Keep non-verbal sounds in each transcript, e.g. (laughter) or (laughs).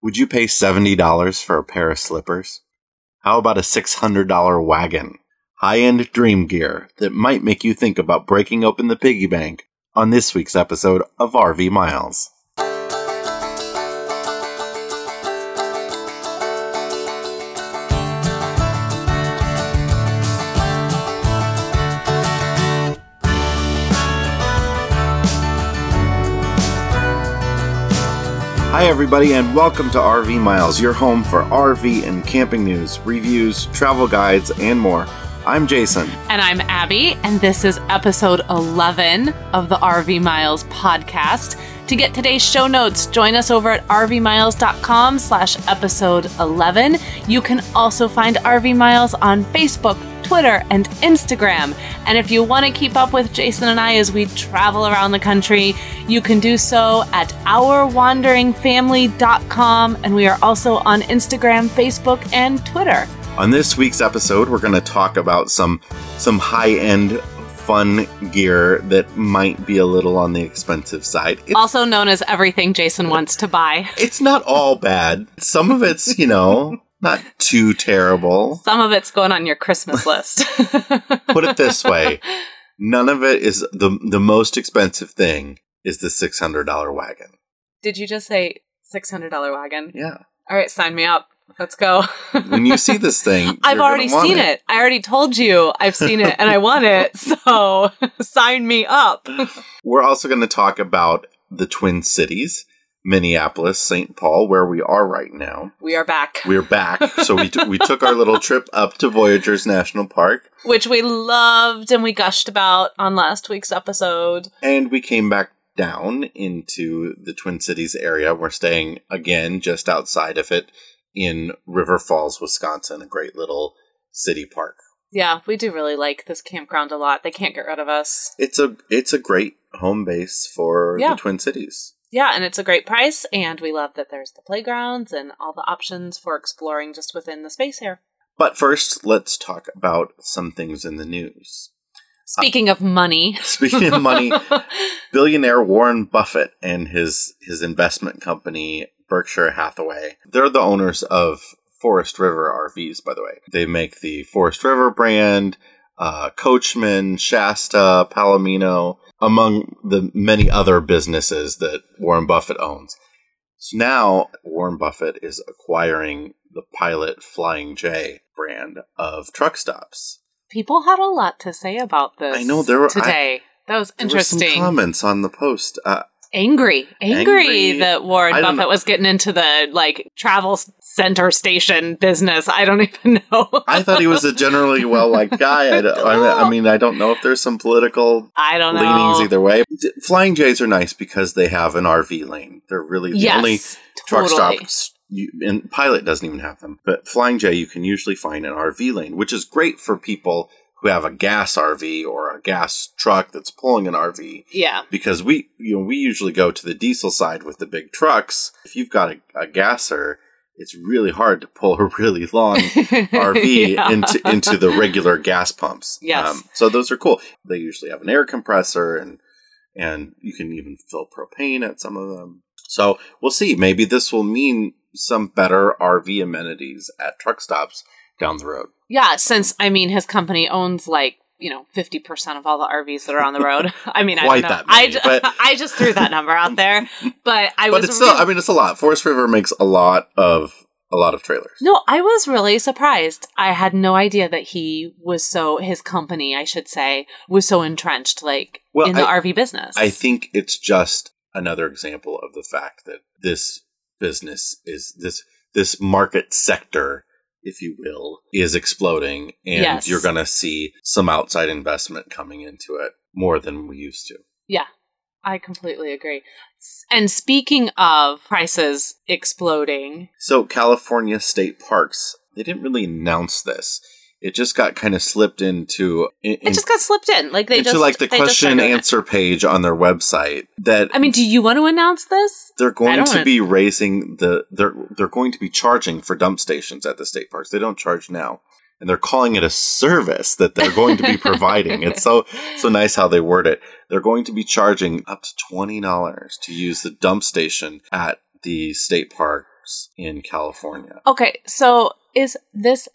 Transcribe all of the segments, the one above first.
Would you pay $70 for a pair of slippers? How about a $600 wagon? High end dream gear that might make you think about breaking open the piggy bank on this week's episode of RV Miles. Hi, everybody, and welcome to RV Miles, your home for RV and camping news, reviews, travel guides, and more. I'm Jason. And I'm Abby, and this is episode 11 of the RV Miles podcast. To get today's show notes, join us over at rvmiles.com slash episode 11. You can also find RV Miles on Facebook, Twitter, and Instagram. And if you want to keep up with Jason and I as we travel around the country, you can do so at ourwanderingfamily.com. And we are also on Instagram, Facebook, and Twitter. On this week's episode, we're going to talk about some some high-end fun gear that might be a little on the expensive side. It's, also known as everything Jason wants to buy. it's not all bad. Some of it's, you know, (laughs) not too terrible. Some of it's going on your Christmas list. (laughs) Put it this way, none of it is the the most expensive thing is the $600 wagon. Did you just say $600 wagon? Yeah. All right, sign me up. Let's go. When you see this thing, (laughs) I've already seen it. I already told you I've seen it and I want it. (laughs) So sign me up. We're also going to talk about the Twin Cities, Minneapolis, St. Paul, where we are right now. We are back, We're back. So we, t- we (laughs) took our little trip up to Voyageurs National Park which we loved and we gushed about on last week's episode. and we came back down into the Twin Cities area. We're staying again just outside of it in River Falls, Wisconsin, a great little city park. Yeah, we do really like this campground a lot. They can't get rid of us. It's a it's a great home base for Yeah. the Twin Cities. Yeah, and it's a great price, and we love that there's the playgrounds and all the options for exploring just within the space here. But first, let's talk about some things in the news. Speaking of money, (laughs) Speaking of money, (laughs) billionaire Warren Buffett and his his investment company Berkshire Hathaway. They're the owners of Forest River RVs, by the way. They make the Forest River brand, uh, Coachmen, Shasta, Palomino, among the many other businesses that Warren Buffett owns. So now Warren Buffett is acquiring the Pilot Flying J brand of truck stops. people had a lot to say about this. I know, there were- today. that was There were some interesting. comments on the post. Uh, angry, angry, Angry. that Warren Buffett know. was getting into the like travel center station business. I don't (laughs) even know. I thought he was a generally well liked (laughs) guy. I, don't- I mean- I mean, I don't know if there's some political I don't know. leanings either way. Flying J's are nice because they have an RV lane. They're really the yes, only truck totally. stops. You, and Pilot doesn't even have them, but Flying J you can usually find an RV lane, which is great for people who have a gas RV or a gas truck that's pulling an RV. Yeah, Because we, you know, we usually go to the diesel side with the big trucks. If you've got a, a gasser, it's really hard to pull a really long (laughs) RV Yeah. into into the regular gas pumps. Um, so those are cool. They usually have an air compressor and and you can even fill propane at some of them. So we'll see. Maybe this will mean some better RV amenities at truck stops down the road. Yeah. Since I mean, his company owns like you know fifty percent of all the RVs that are on the road. (laughs) I mean, Quite I don't know. that many, I, but- (laughs) I just threw that number out there, but I but was But it's still I mean it's a lot. Forest River makes a lot of a lot of trailers. No, I was really surprised. I had no idea that he was so his company, I should say, was so entrenched like Well, in the I- RV business. I think it's just another example of the fact that this business is this this market sector, if you will, is exploding, and Yes. you're going to see some outside investment coming into it more than we used to. Yeah, I completely agree. And speaking of prices exploding, So, California state parks, they didn't really announce this. It just got kind of slipped into in, it just got slipped in. Like they into just like the question answer page on their website that I mean, do you want to announce this? they're going to wanna- be raising the they're they're going to be charging for dump stations at the state parks. They don't charge now. And they're calling it a service that they're going to be (laughs) providing. It's so so nice how they word it. They're going to be charging up to twenty dollars to use the dump station at the state parks in California. Okay, so is this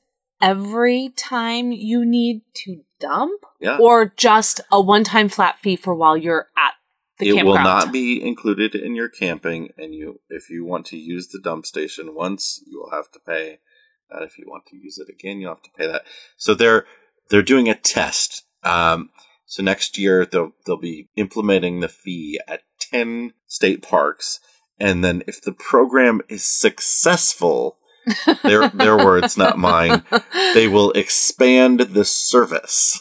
every time you need to dump? Yeah. Or just a one time flat fee for while you're at the campground? it campground? will not be included in your camping and you if you want to use the dump station once you will have to pay that if you want to use it again you'll have to pay that so they're they're doing a test um, so next year they'll they'll be implementing the fee at 10 state parks and then if the program is successful their their words not mine (laughs) they will expand the service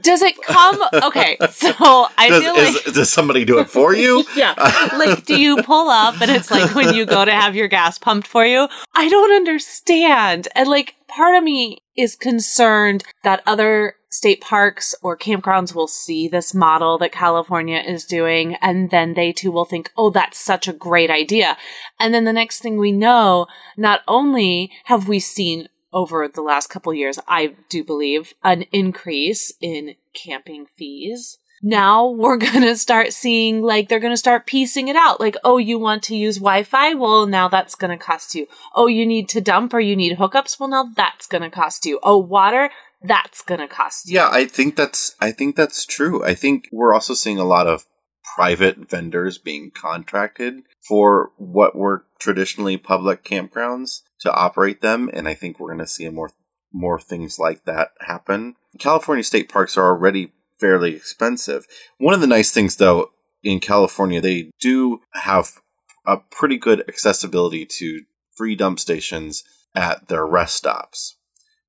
Does it come? Okay, so I does, feel is- like. does somebody do it for you (laughs) Yeah. Like, do you pull up and it's like when you go to have your gas pumped for you? I don't understand. And like, part of me is concerned that other state parks or campgrounds will see this model that California is doing, and then they too will think, oh, that's such a great idea. And then the next thing we know, not only have we seen over the last couple years, I do believe, an increase in camping fees. Now we're (laughs) going to start seeing, like, they're going to start piecing it out. Like, oh, you want to use Wi Fi? Well, now that's going to cost you. Oh, you need to dump or you need hookups? Well, now that's going to cost you. Oh, water? That's going to cost you. Yeah, I think that's I think that's true. I think we're also seeing a lot of private vendors being contracted for what were traditionally public campgrounds to operate them and I think we're going to see more more things like that happen. California state parks are already fairly expensive. One of the nice things though in California they do have a pretty good accessibility to free dump stations at their rest stops.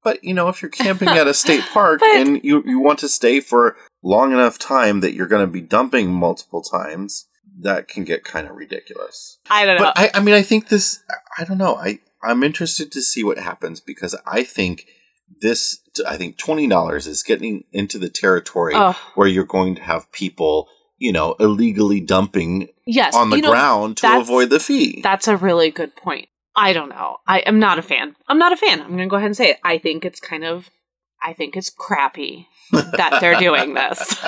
But you know, if you're camping (laughs) at a state park But- and you, you want to stay for long enough time that you're going to be dumping multiple times, that can get kind of ridiculous. I don't know. But I, I mean, I think this. I don't know. I I'm interested to see what happens because I think this. I think twenty dollars is getting into the territory Ugh. where you're going to have people, you know, illegally dumping yes. on the you know, ground to avoid the fee. That's a really good point. I don't know. I am not a fan. I'm not a fan. I'm going to go ahead and say it. I think it's kind of, I think it's crappy that they're doing this.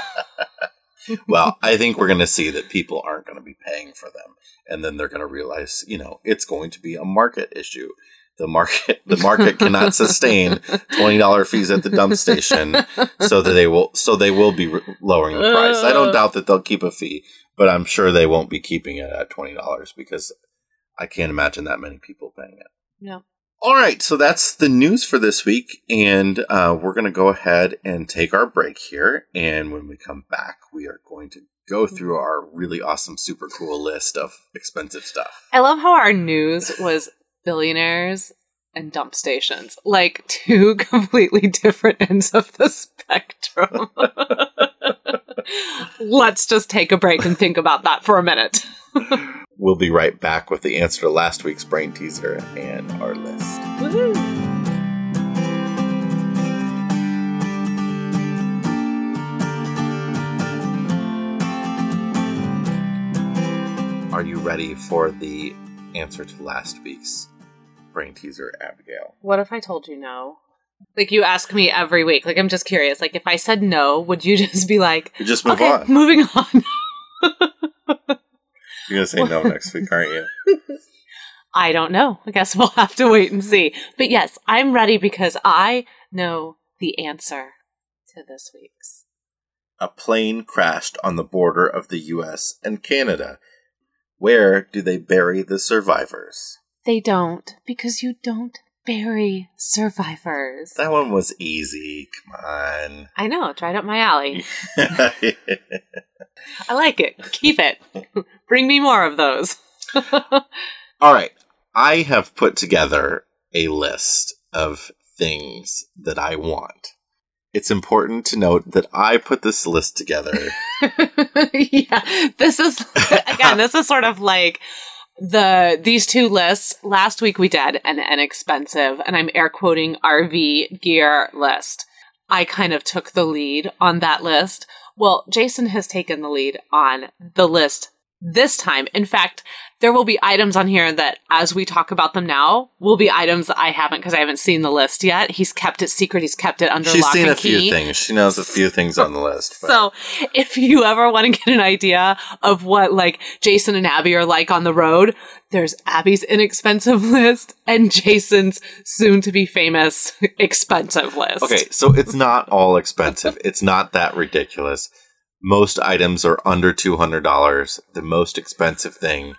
(laughs) well, I think we're going to see that people aren't going to be paying for them, and then they're going to realize, you know, it's going to be a market issue. The market, the market cannot sustain twenty dollar fees at the dump station, so that they will, so they will be lowering the price. I don't uh. doubt that they'll keep a fee, but I'm sure they won't be keeping it at twenty dollars because I can't imagine that many people paying it. No. All right, so that's the news for this week, and uh, we're going to go ahead and take our break here. And when we come back, we are going to go through our really awesome, super cool list of expensive stuff. I love how our news was billionaires and dump stations, like (laughs) two completely different ends of the spectrum. (laughs) Let's just take a break and think about that for a minute. (laughs) We'll be right back with the answer to last week's brain teaser and our list. Are you ready for the answer to last week's brain teaser, Abigail? What if I told you no? Like you ask me every week. Like I'm just curious. Like if I said no, would you (laughs) just be like, just move okay, on. moving on? (laughs) You're gonna say no next week, aren't you? (laughs) I don't know. I guess we'll have to wait and see. But yes, I'm ready because I know the answer to this week's. A plane crashed on the border of the U.S. and Canada. Where do they bury the survivors? They don't because you don't bury survivors. That one was easy. Come on. I know, it's right up my alley. (laughs) (laughs) I like it. Keep it. Bring me more of those. (laughs) All right. I have put together a list of things that I want. It's important to note that I put this list together. (laughs) yeah, this is (laughs) again. This is sort of like the these two lists. Last week we did an inexpensive, and I'm air quoting RV gear list. I kind of took the lead on that list. Well, Jason has taken the lead on the list this time. In fact, there will be items on here that, as we talk about them now, will be items that I haven't because I haven't seen the list yet. He's kept it secret. He's kept it under She's lock seen and a few key. things. She knows a few things on the list. but- So, if you ever want to get an idea of what like Jason and Abby are like on the road, there's Abby's inexpensive (laughs) list and Jason's soon to be famous (laughs) expensive list. Okay, so it's not all expensive. It's not that ridiculous. Most items are under two hundred dollars. The most expensive thing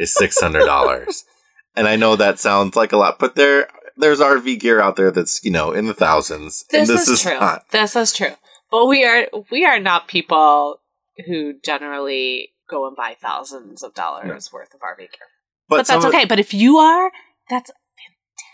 is six hundred dollars. (laughs) and I know that sounds like a lot, but there there's RV gear out there that's you know in the thousands. This, and this is, true. not. This is true. But we are we are not people who generally go and buy thousands of dollars worth of RV gear. But, But, that's of- okay. But if you are, that's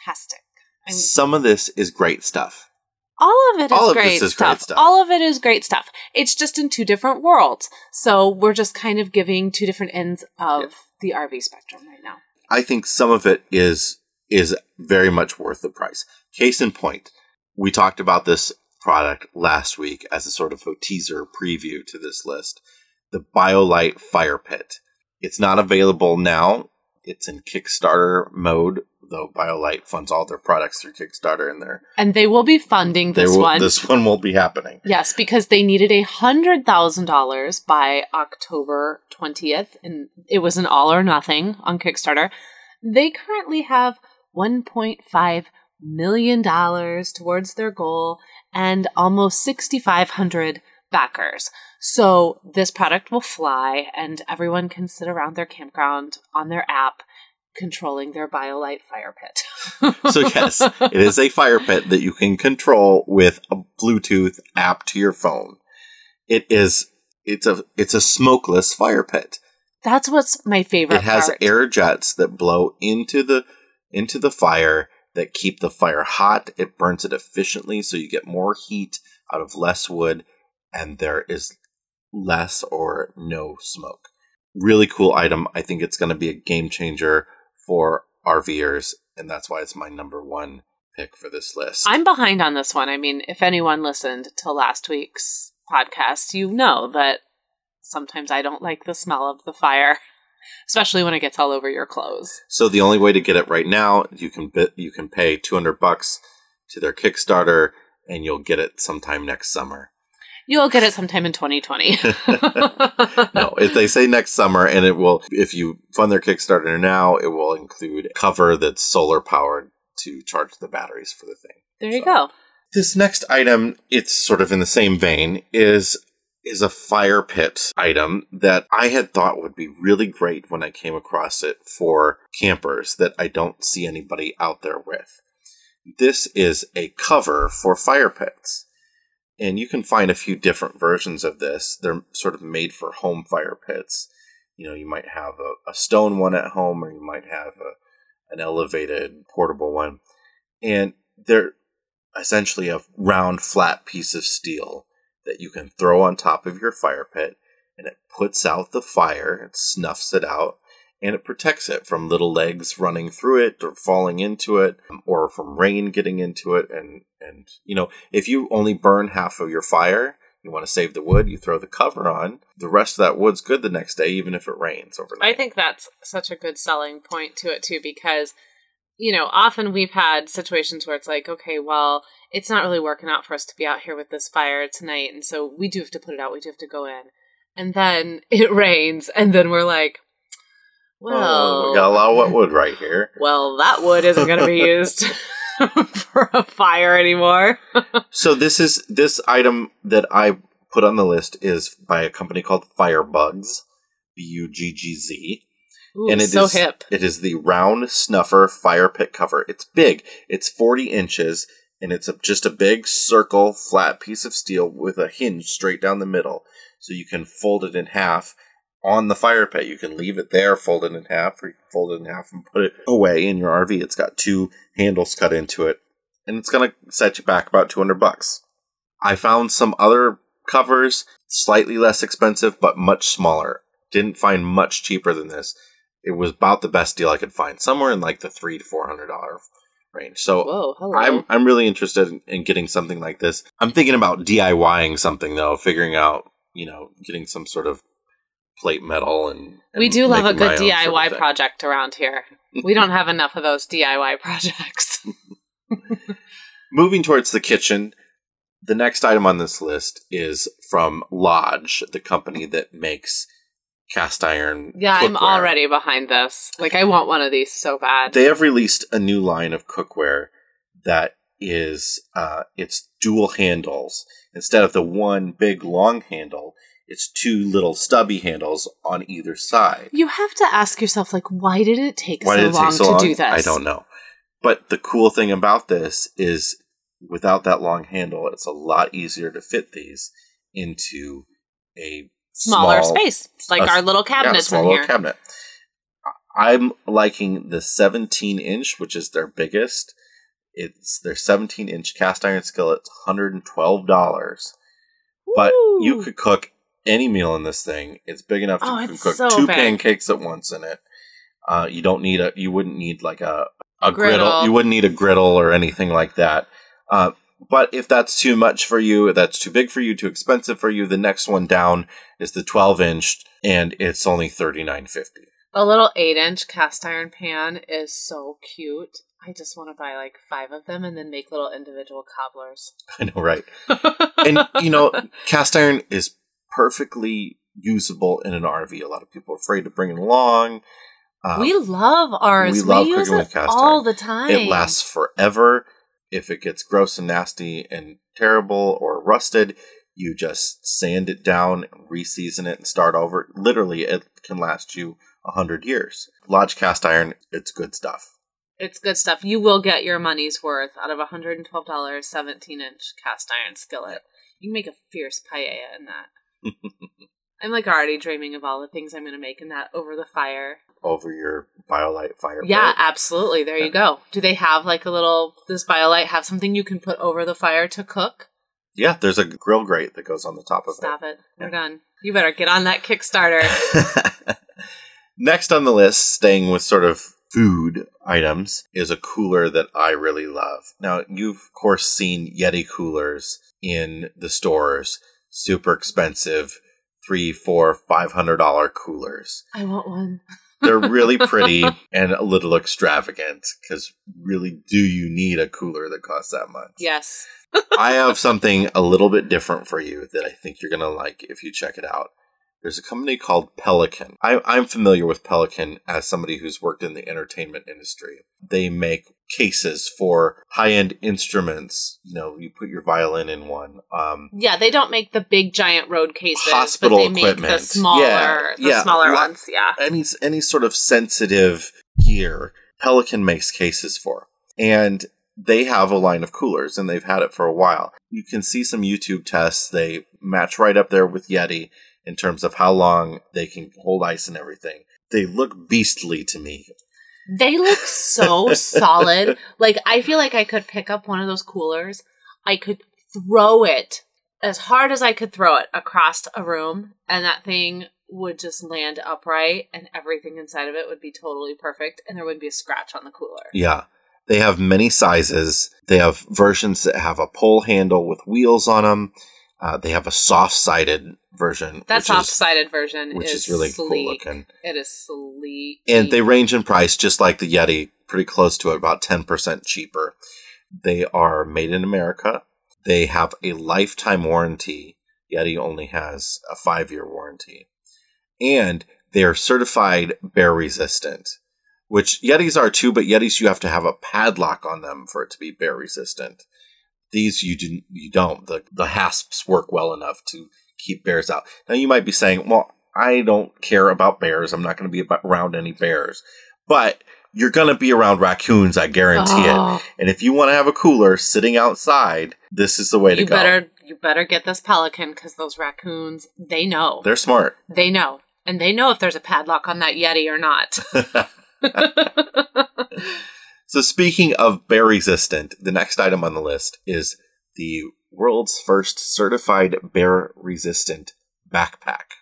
fantastic. I mean, Some of this is great stuff. all of it is, All of great, this is stuff. great stuff. All of it is great stuff. It's just in two different worlds. So we're just kind of giving two different ends of Yeah. The RV spectrum right now. I think some of it is is very much worth the price. Case in point, we talked about this product last week as a sort of a teaser preview to this list. The BioLite Fire Pit. It's not available now. It's in Kickstarter mode, though BioLite funds all their products through Kickstarter and their And they will be funding this will- one. this one won't be happening. Yes, because they needed a hundred thousand dollars by October twentieth, and it was an all or nothing on Kickstarter. They currently have one point five million dollars towards their goal and almost sixty five hundred backers. So this product will fly, and everyone can sit around their campground on their app, controlling their BioLite fire pit. (laughs) So yes, it is a fire pit that you can control with a Bluetooth app to your phone. It is it's a it's a smokeless fire pit. That's what's my favorite. It has part. air jets that blow into the into the fire that keep the fire hot. It burns it efficiently so you get more heat out of less wood and there is less or no smoke. Really cool item. I think it's going to be a game changer for RVers and that's why it's my number 1 pick for this list. I'm behind on this one. I mean, if anyone listened to last week's podcast, you know that sometimes I don't like the smell of the fire, (laughs) especially when it gets all over your clothes. So the only way to get it right now, you can you can pay 200 bucks to their Kickstarter and you'll get it sometime next summer. You'll get it sometime in 2020. (laughs) (laughs) no, if they say next summer, and it will, if you fund their Kickstarter now, it will include cover that's solar powered to charge the batteries for the thing. There you So- go. This next item, it's sort of in the same vein, is is a fire pit item that I had thought would be really great when I came across it for campers that I don't see anybody out there with. This is a cover for fire pits. And you can find a few different versions of this. They're sort of made for home fire pits. You know, you might have a, a stone one at home, or you might have a, an elevated portable one. And they're essentially a round, flat piece of steel that you can throw on top of your fire pit, and it puts out the fire, it snuffs it out, and it protects it from little legs running through it or falling into it, um, or from rain getting into it. And and you know, if you only burn half of your fire, you want to save the wood, you throw the cover on. The rest of that wood's good the next day, even if it rains overnight. I think that's such a good selling point to it too because you know, often we've had situations where it's like, okay, well, it's not really working out for us to be out here with this fire tonight, and so we do have to put it out. We do have to go in, and then (laughs) it rains, and then we're like, well, oh, we got a lot of wet (laughs) wood right here. well, that wood isn't going to be (laughs) used (laughs) for a fire anymore. So this is this item that I put on the list is by a company called Firebuggz, B U G G Z, Ooh, and it so is- hip. It is the round snuffer fire pit cover. It's big. It's forty inches, and it's a, just a big circle, flat piece of steel with a hinge straight down the middle, so you can fold it in half. On the fire pit, you can leave it there, fold it in half, or you can fold it in half and put it away in your RV. It's got two handles cut into it, and it's gonna set you back about two hundred bucks. I found some other covers, slightly less expensive, but much smaller. Didn't find much cheaper than this. It was about the best deal I could find, somewhere in like the three to four hundred dollar range. So Whoa. I'm I'm really interested in, in getting something like this. I'm thinking about DIYing something though, figuring out you know getting some sort of plate metal and, we do love a good DIY sort of project around here. We don't have enough of those DIY (laughs) projects. Moving towards the kitchen, the next item on this list is from Lodge, the company that makes cast iron. yeah, I'm already behind this. Like, I want one of these so bad. They have released a new line of cookware that is uh, it's dual handles instead of the one big long handle. It's two little stubby handles on either side. you have to ask yourself, like, why did it take Why so did it long take so to long? do this? I don't know. But the cool thing about this is without that long handle, it's a lot easier to fit these into a Smaller small- space, like a- our little yeah, a cabinets small in little here. cabinet. I'm liking the 17 inch, which is their biggest. It's their 17 inch cast iron skillet. It's $112. But you could cook any meal in this thing. It's big enough to Oh, you can it's cook so two big. pancakes at once in it. Uh, you don't need a. You wouldn't need like a a griddle. Griddle. You wouldn't need a griddle or anything like that. Uh, but if that's too much for you, that's too big for you, too expensive for you, the next one down is the 12 inch, and it's only 39.50. A little eight inch cast iron pan is so cute. I just want to buy like five of them and then make little individual cobblers. (laughs) I know, right? (laughs) and you know, cast iron is perfectly usable in an RV. A lot of people are afraid to bring it along. Uh, we love ours. we We, love use cooking it all iron. the time. It lasts forever. If it gets gross and nasty and terrible or rusted, you just sand it down, re-season it, and start over. Literally, it can last you a hundred years. Lodge cast iron, it's good stuff. It's good stuff. You will get your money's worth out of a $112 17 inch cast iron skillet. You can make a fierce paella in that. (laughs) I'm like already dreaming of all the things I'm going to make in that over the fire. Over your BioLite fire. Yeah, pit. absolutely. There you go. Do they have like a little, does BioLite have something you can put over the fire to cook? yeah. There's a grill grate that goes on the top of it. Stop it. We're Yeah. done. You better get on that Kickstarter. (laughs) Next on the list, staying with sort of food items, is a cooler that I really love. Now, you've of course seen Yeti coolers in the stores, super expensive, three, four, five hundred dollar coolers. I want one. (laughs) They're really pretty and a little extravagant because really, do you need a cooler that costs that much? Yes. (laughs) I have something a little bit different for you that I think you're going to like if you check it out. There's a company called Pelican. I, I'm familiar with Pelican as somebody who's worked in the entertainment industry. They make cases for high end instruments. You know, you put your violin in one. Um, Yeah, they don't make the big giant road cases, Hospital but they make equipment. the smaller, Yeah, the yeah. smaller Lot- ones. Yeah. any any sort of sensitive gear Pelican makes cases for. And they have a line of coolers and they've had it for a while. You can see some YouTube tests. They match right up there with Yeti in terms of how long they can hold ice and everything. They look beastly to me. They look so solid. (laughs) Like I feel like I could pick up one of those coolers. I could throw it as hard as I could throw it across a room and that thing would just land upright and everything inside of it would be totally perfect and there wouldn't be a scratch on the cooler. Yeah. They have many sizes. They have versions that have a pull handle with wheels on them. Uh, they have a soft sided version. That soft sided version which is, is really sleek. cool looking. It is sleek. and they range in price just like the Yeti, pretty close to it, about 10% cheaper. They are made in America. They have a lifetime warranty. Yeti only has a five year warranty. And they are certified bear resistant, which Yetis are too, but Yetis you have to have a padlock on them for it to be bear resistant. These you do you don't. The the hasps work well enough to keep bears out. Now you might be saying, well, I don't care about bears. I'm not going to be around any bears. But you're going to be around raccoons, I guarantee it. Oh, And if you want to have a cooler sitting outside, this is the way to you go. better you better get this pelican because those raccoons they know They're smart. they know and they know if there's a padlock on that yeti or not. (laughs) (laughs) So speaking of bear resistant, the next item on the list is the world's first certified bear resistant backpack.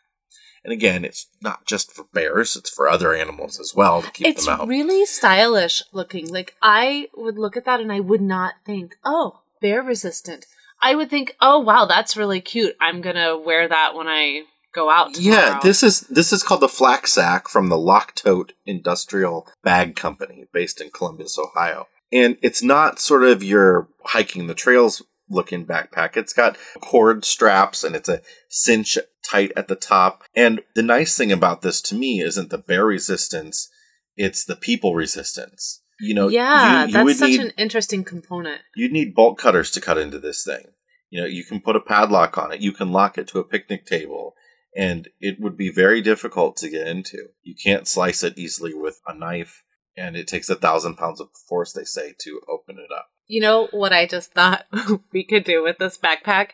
And again, it's not just for bears, it's for other animals as well to keep it's them out. It's really stylish looking. Like I would look at that and I would not think, "Oh, bear resistant." I would think, "Oh, wow, that's really cute. I'm going to wear that when I go out. Tomorrow. Yeah, this is this is called the Flak Sack from the Lock Tote Industrial Bag Company, based in Columbus, Ohio. And it's not sort of your hiking the trails looking backpack. It's got cord straps and it's a cinch tight at the top. And the nice thing about this to me isn't the bear resistance, it's the people resistance. You know, yeah, you, you that's such need, an interesting component. You'd need bolt cutters to cut into this thing. You know, you can put a padlock on it, you can lock it to a picnic table, and it would be very difficult to get into. You can't slice it easily with a knife, and it takes a thousand pounds of force, they say, to open it up. You know what I just thought (laughs) we could do with this backpack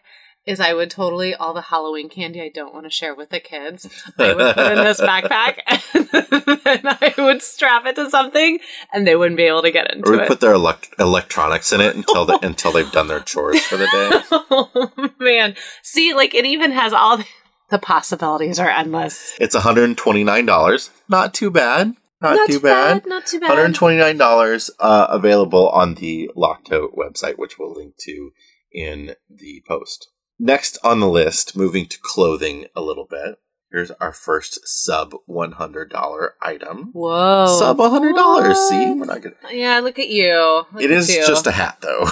is I would totally all the Halloween candy I don't want to share with the kids. I would put in this backpack (laughs) and then I would strap it to something and they wouldn't be able to get into Or we it. put their elect- electronics in it until the, until they've done their chores for the day. (laughs) oh man. See, like it even has all the, the possibilities are endless. It's $129. Not too bad. Not, too, bad. Not too bad. $129 uh, available on the Locktote website, which we'll link to in the post. Next on the list, moving to clothing a little bit. Here's our first sub $100 item. Whoa. Sub $100. See, we're not to. Yeah, look at you. Look It at is you. just a hat, though.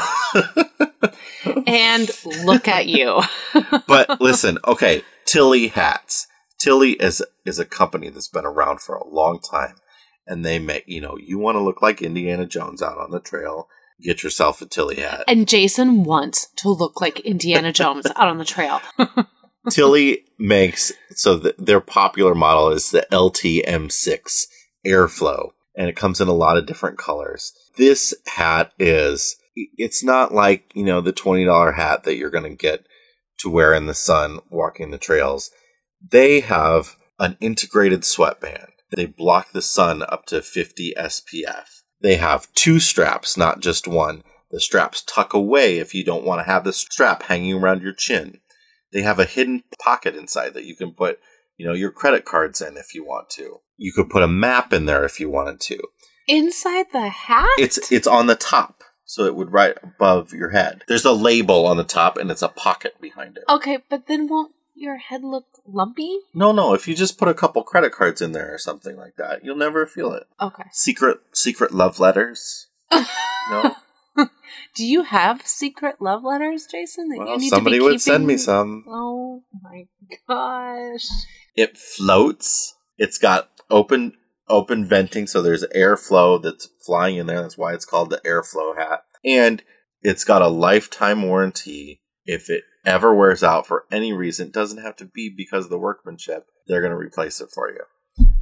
(laughs) and look at you. (laughs) but listen, okay, Tilley hats. Tilley is is a company that's been around for a long time, and they make you know you want to look like Indiana Jones out on the trail. Get yourself a Tilley hat. And Jason wants to look like Indiana Jones (laughs) out on the trail. (laughs) Tilley makes so th- their popular model is the LTM6 Airflow, and it comes in a lot of different colors. This hat is it's not like you know the twenty dollar hat that you're going to get to wear in the sun walking the trails. They have an integrated sweatband. They block the sun up to 50 SPF. They have two straps, not just one. The straps tuck away if you don't want to have the strap hanging around your chin. They have a hidden pocket inside that you can put, you know, your credit cards in if you want to. You could put a map in there if you wanted to. Inside the hat? It's it's on the top, so it would right above your head. There's a label on the top and it's a pocket behind it. Okay, but then won't your head look lumpy? No, no, if you just put a couple credit cards in there or something like that, you'll never feel it. Okay. Secret secret love letters. (laughs) No? Do you have secret love letters, Jason? That Well, you need somebody to be would keeping? send me some. Oh my gosh! It floats. It's got open open venting, so there's airflow that's flying in there. That's why it's called the airflow hat. And it's got a lifetime warranty. If it ever wears out for any reason, it doesn't have to be because of the workmanship. They're going to replace it for you.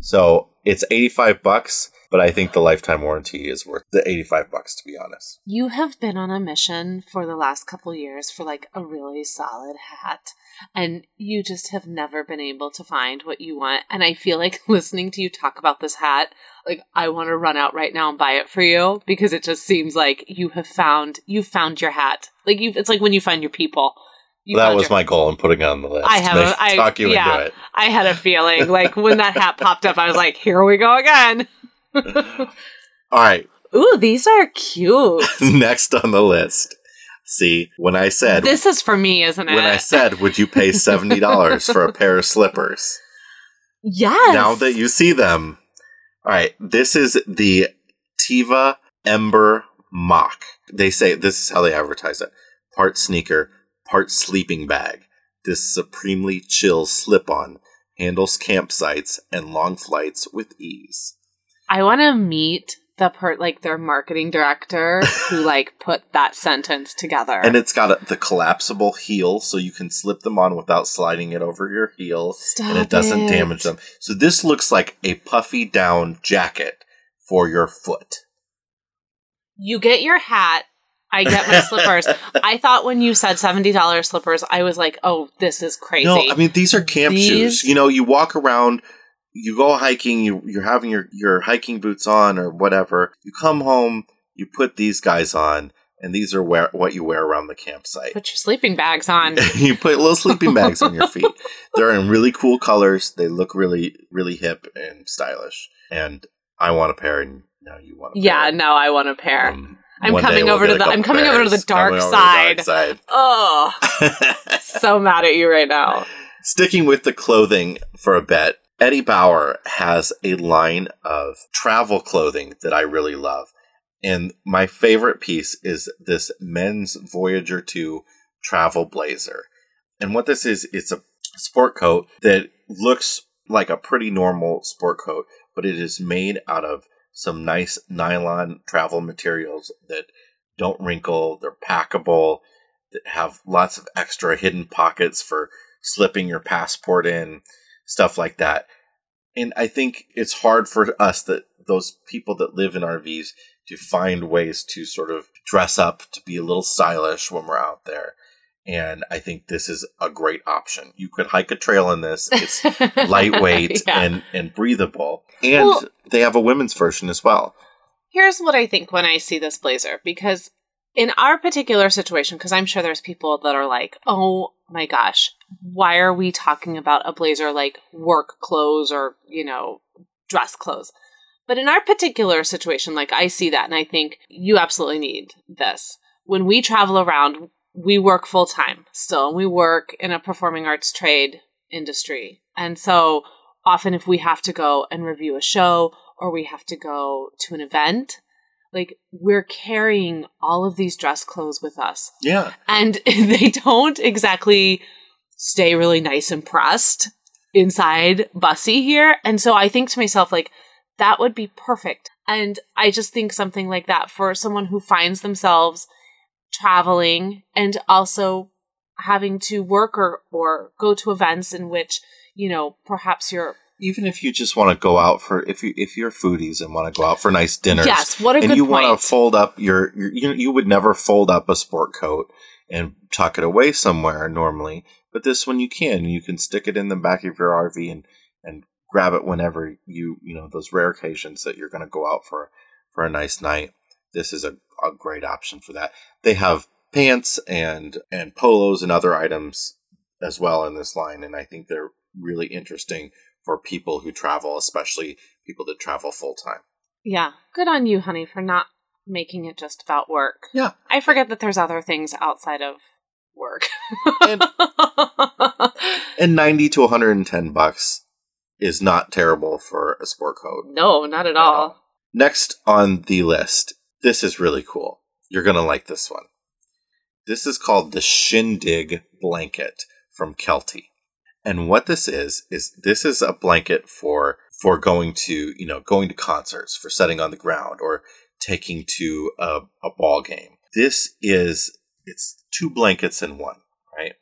So it's 85 bucks, but I think the lifetime warranty is worth the 85 bucks to be honest. You have been on a mission for the last couple years for like a really solid hat, and you just have never been able to find what you want. And I feel like (laughs) listening to you talk about this hat, like I want to run out right now and buy it for you because it just seems like you have found you found your hat. Like you, it's like when you find your people. That was your- my goal in putting it on the list. I have a- I- talk you yeah. into it. I had a feeling like when that hat (laughs) popped up, I was like, "Here we go again." (laughs) All right, Ooh, these are cute. (laughs) next on the list. See, when I said this is for me, isn't it? when I said, "Would you pay seventy dollars for a pair of slippers?" yes. Now that you see them, all right. This is the Teva Ember Moc. They say this is how they advertise it: part sneaker, part sleeping bag. This supremely chill slip-on handles campsites and long flights with ease. I want to meet the part like their marketing director who (laughs) like put that sentence together. And it's got a, the collapsible heel, so you can slip them on without sliding it over your heel, Stop and it doesn't it. damage them. So this looks like a puffy down jacket for your foot. You get your hat. I get my (laughs) slippers. I thought when you said seventy dollars slippers, I was like, "Oh, this is crazy." No, I mean these are camp These- shoes. You know, you walk around, you go hiking, you you're having your your hiking boots on or whatever. You come home, you put these guys on, and these are wear, what you wear around the campsite. Put your sleeping bags on. (laughs) you put little sleeping bags on your feet. (laughs) They're in really cool colors. They look really really hip and stylish. And I want a pair, and now you want a yeah, pair. no, I want a pair. Um, I'm one coming we'll over to the- I'm coming over to the dark side. the dark Oh, so mad at you right now. Sticking with the clothing for a bit, Eddie Bauer has a line of travel clothing that I really love. And my favorite piece is this men's Voyager 2 travel blazer. And what this is, it's a sport coat that looks like a pretty normal sport coat, but it is made out of some nice nylon travel materials that don't wrinkle, they're packable, that have lots of extra hidden pockets for slipping your passport in, stuff like that. And I think it's hard for us that those people that live in RVs to find ways to sort of dress up to be a little stylish when we're out there. And I think this is a great option. You could hike a trail in this. It's (laughs) lightweight (laughs) yeah. and, and breathable. And well, they have a women's version as well. Here's what I think when I see this blazer, because in our particular situation, because I'm sure there's people that are like, oh my gosh, why are we talking about a blazer like work clothes or, you know, dress clothes? But in our particular situation, like I see that and I think you absolutely need this. When we travel around, we work full time still. And we work in a performing arts trade industry. And so often if we have to go and review a show or we have to go to an event, like we're carrying all of these dress clothes with us. Yeah. And (laughs) they don't exactly stay really nice and pressed inside Bussy here. And so I think to myself, like, that would be perfect. And I just think something like that for someone who finds themselves traveling and also having to work or, or go to events in which, you know, perhaps you're even if you just want to go out for if you if you're foodies and want to go out for nice dinners yes what a and good you point. want to fold up your, your you, you would never fold up a sport coat and tuck it away somewhere normally but this one you can you can stick it in the back of your rv and and grab it whenever you you know those rare occasions that you're going to go out for for a nice night this is a, a great option for that they have pants and and polos and other items as well in this line and i think they're really interesting for people who travel especially people that travel full time yeah good on you honey for not making it just about work yeah i forget that there's other things outside of work and, (laughs) and 90 to 110 bucks is not terrible for a sport coat. No, not at, at all. all. Next on the list, this is really cool. You're going to like this one. This is called the Shindig blanket from Kelty. And what this is is this is a blanket for for going to, you know, going to concerts, for setting on the ground or taking to a, a ball game. This is it's two blankets in one, right?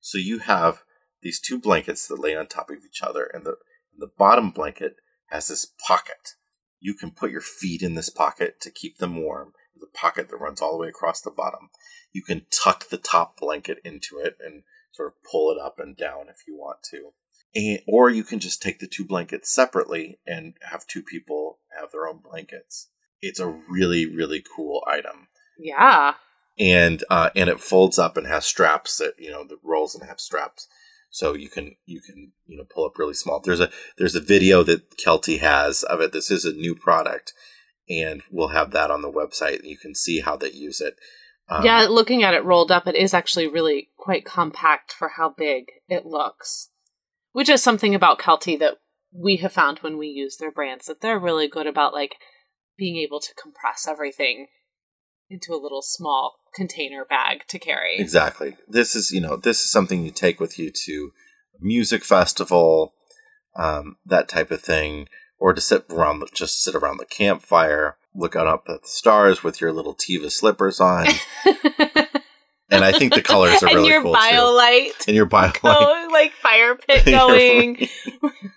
So you have these two blankets that lay on top of each other, and the the bottom blanket has this pocket. You can put your feet in this pocket to keep them warm. The pocket that runs all the way across the bottom. You can tuck the top blanket into it and sort of pull it up and down if you want to. And, or you can just take the two blankets separately and have two people have their own blankets. It's a really, really cool item. Yeah. And uh, and it folds up and has straps that you know that rolls and have straps so you can you can you know pull up really small. There's a there's a video that Kelty has of it. This is a new product, and we'll have that on the website. You can see how they use it. Um, yeah, looking at it rolled up, it is actually really quite compact for how big it looks, which is something about Kelty that we have found when we use their brands that they're really good about like being able to compress everything into a little small container bag to carry. Exactly. This is, you know, this is something you take with you to a music festival, um, that type of thing, or to sit around, the, just sit around the campfire, look up at the stars with your little Teva slippers on. (laughs) and I think the colors are (laughs) really cool BioLite. too. And your (laughs) BioLite, oh, like fire pit (laughs) going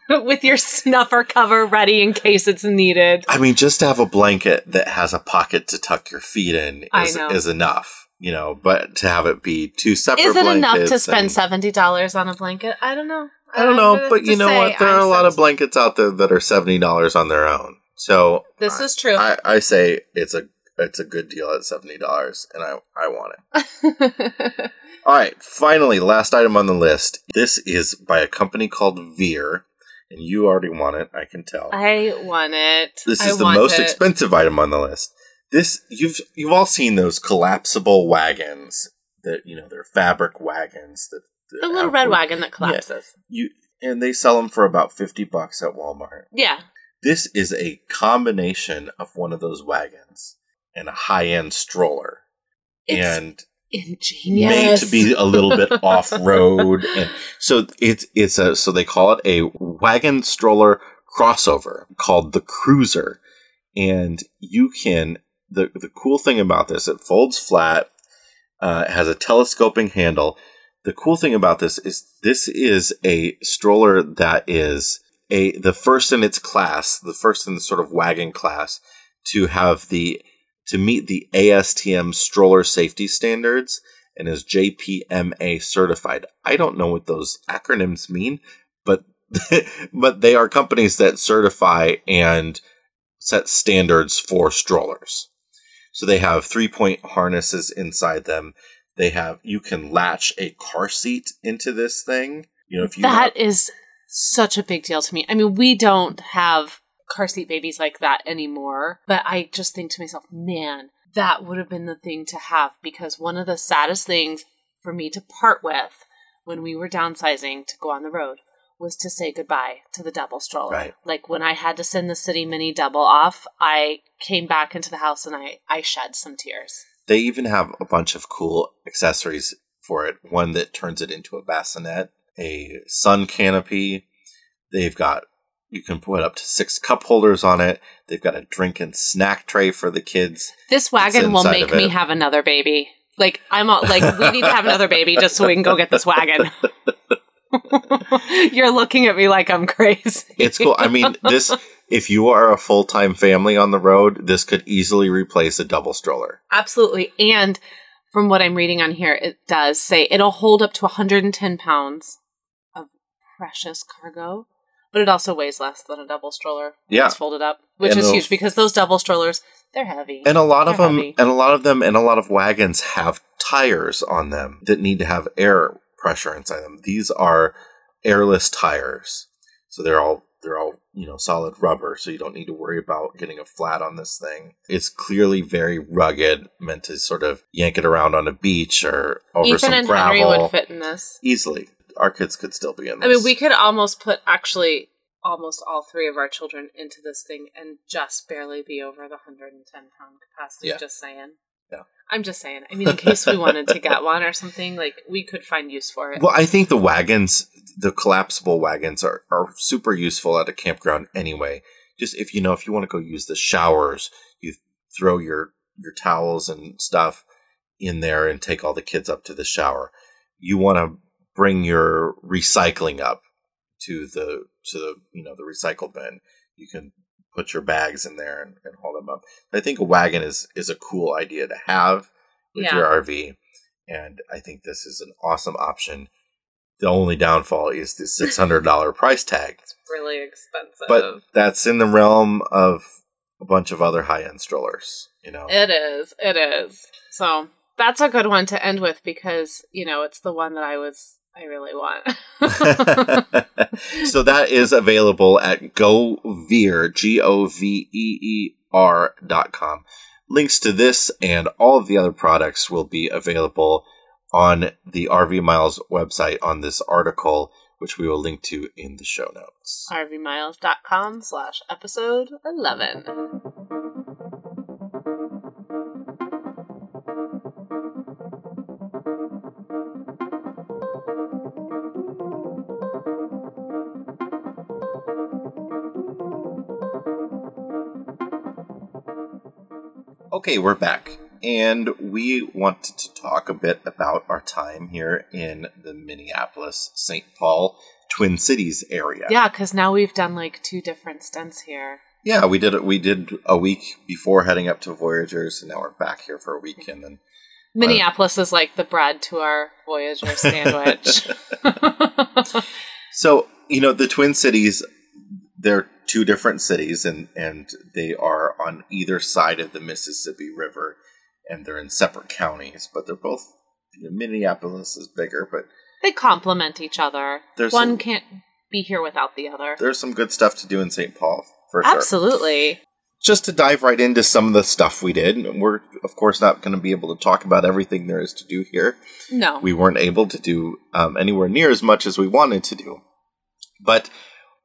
with your snuffer cover ready in case it's needed. I mean, just to have a blanket that has a pocket to tuck your feet in is, is enough, you know. But to have it be two separate, is it enough to spend seventy dollars on a blanket? I don't know. I don't know, but you know what? There are a lot of blankets out there that are seventy dollars on their own. So this is true. I, I say it's a it's a good deal at seventy dollars, and I I want it. (laughs) All right, finally, last item on the list. This is by a company called Veer, and you already want it. I can tell. I want it. This is I the most it. expensive item on the list. This you've you've all seen those collapsible wagons that you know they're fabric wagons that The little red wagon that collapses. You and they sell them for about fifty bucks at Walmart. Yeah. This is a combination of one of those wagons and a high end stroller. It's and ingenious. made to be a little bit (laughs) off road so it's it's a so they call it a wagon stroller crossover called the cruiser and you can the the cool thing about this it folds flat uh, it has a telescoping handle the cool thing about this is this is a stroller that is a the first in its class the first in the sort of wagon class to have the to meet the ASTM stroller safety standards and is JPMA certified. I don't know what those acronyms mean, but (laughs) but they are companies that certify and set standards for strollers. So they have three-point harnesses inside them. They have you can latch a car seat into this thing. You know, if you That have- is such a big deal to me. I mean, we don't have car seat babies like that anymore, but I just think to myself, man, that would have been the thing to have because one of the saddest things for me to part with when we were downsizing to go on the road was to say goodbye to the double stroller. Right. Like when I had to send the city mini double off, I came back into the house and I I shed some tears. They even have a bunch of cool accessories for it. One that turns it into a bassinet, a sun canopy. They've got you can put up to six cup holders on it. They've got a drink and snack tray for the kids. This wagon will make me have another baby. Like I'm all, like we need to have another baby just so we can go get this wagon. (laughs) You're looking at me like I'm crazy. It's cool. I mean, this if you are a full time family on the road, this could easily replace a double stroller. Absolutely. And from what I'm reading on here, it does say it'll hold up to 110 pounds of precious cargo, but it also weighs less than a double stroller. Yeah. It's folded up, which And is huge because those double strollers, they're heavy. And a lot of They're them, heavy. and a lot of them, and a lot of wagons have tires on them that need to have air pressure inside them. These are airless tires, so they're all they're all you know solid rubber, so you don't need to worry about getting a flat on this thing. It's clearly very rugged, meant to sort of yank it around on a beach or over Ethan some and gravel Henry would fit in this. easily. Our kids could still be in I mean, we could almost put actually almost all three of our children into this thing and just barely be over the 110 pound capacity. Yeah. Just saying. Yeah. I'm just saying. I mean, in case we wanted to get one or something, like we could find use for it. Well, I think the wagons, the collapsible wagons, are, are super useful at a campground anyway. Just if you know, if you want to go use the showers, you throw your your towels and stuff in there and take all the kids up to the shower. You want to bring your recycling up to the to the you know the recycle bin. You can put your bags in there and, and hold them up. I think a wagon is is a cool idea to have with Yeah. your RV, and I think this is an awesome option. The only downfall is the six hundred (laughs) dollar price tag, It's really expensive. but that's in the realm of a bunch of other high end strollers. You know, it is. It is. So that's a good one to end with because, you know, it's the one that I was, I really want. (laughs) so that is available at GoVeer, G O V E E R dot com. Links to this and all of the other products will be available on the RV Miles website on this article, which we will link to in the show notes. rvmiles.com slash episode 11. Okay, we're back. And we wanted to talk a bit about our time here in the Minneapolis, St. Paul, Twin Cities area. Yeah, because now we've done like two different stints here. Yeah, we did it. We did a week before heading up to Voyageurs, and now we're back here for a week, and then uh, Minneapolis is like the bread to our Voyageur sandwich. (laughs) (laughs) so you know the Twin Cities. They're two different cities, and and they are on either side of the Mississippi River, and they're in separate counties, but they're both. You know, Minneapolis is bigger, but they complement each other. There's One some- can't be here without the other. there's some good stuff to do in St. Paul for sure. Absolutely. just to dive right into some of the stuff we did, we're of course not going to be able to talk about everything there is to do here. No. We weren't able to do um, anywhere near as much as we wanted to do. But